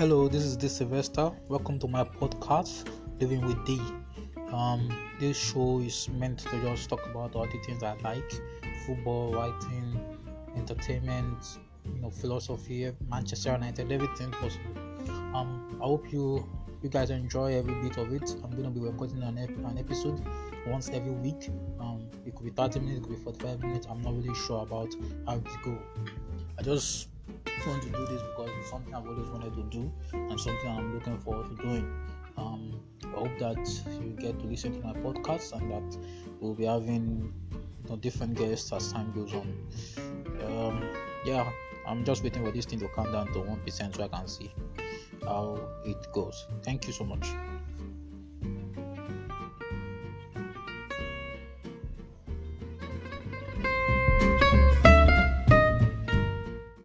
Hello, this is D Sylvester. Welcome to my podcast, Living with D. Um, this show is meant to just talk about all the things I like: football, writing, entertainment, you know, philosophy, Manchester United, everything possible. Um, I hope you you guys enjoy every bit of it. I'm gonna be recording an, ep- an episode once every week. Um, it could be 30 minutes, it could be 45 minutes. I'm not really sure about how it go. I just want to do this because it's something I've always wanted to do and something I'm looking forward to doing. Um, I hope that you get to listen to my podcast and that we'll be having you know, different guests as time goes on. Um, yeah, I'm just waiting for this thing to come down to 1% so I can see how it goes. Thank you so much.